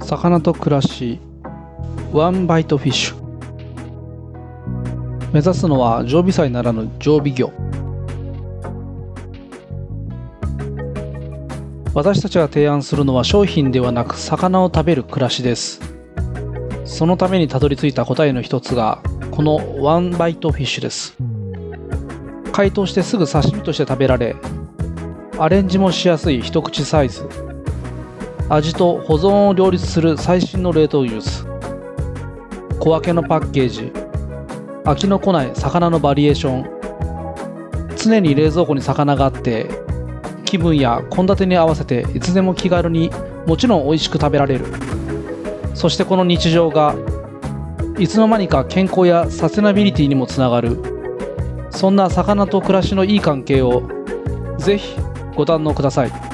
魚と暮らしワンバイトフィッシュ。目指すのは常備菜ならぬ常備魚。私たちが提案するのは商品ではなく魚を食べる暮らしです。そのためにたどり着いた答えの一つがこのワンバイトフィッシュです。解凍してすぐ刺身として食べられアレンジもしやすい一口サイズ。味と保存を両立する最新の冷凍技術小分けのパッケージ。飽きのこない魚のバリエーション。常に冷蔵庫に魚があって気分や献立に合わせていつでも気軽にもちろん美味しく食べられる。そしてこの日常がいつの間にか健康やサステナビリティにもつながる。そんな魚と暮らしのいい関係をぜひご堪能ください。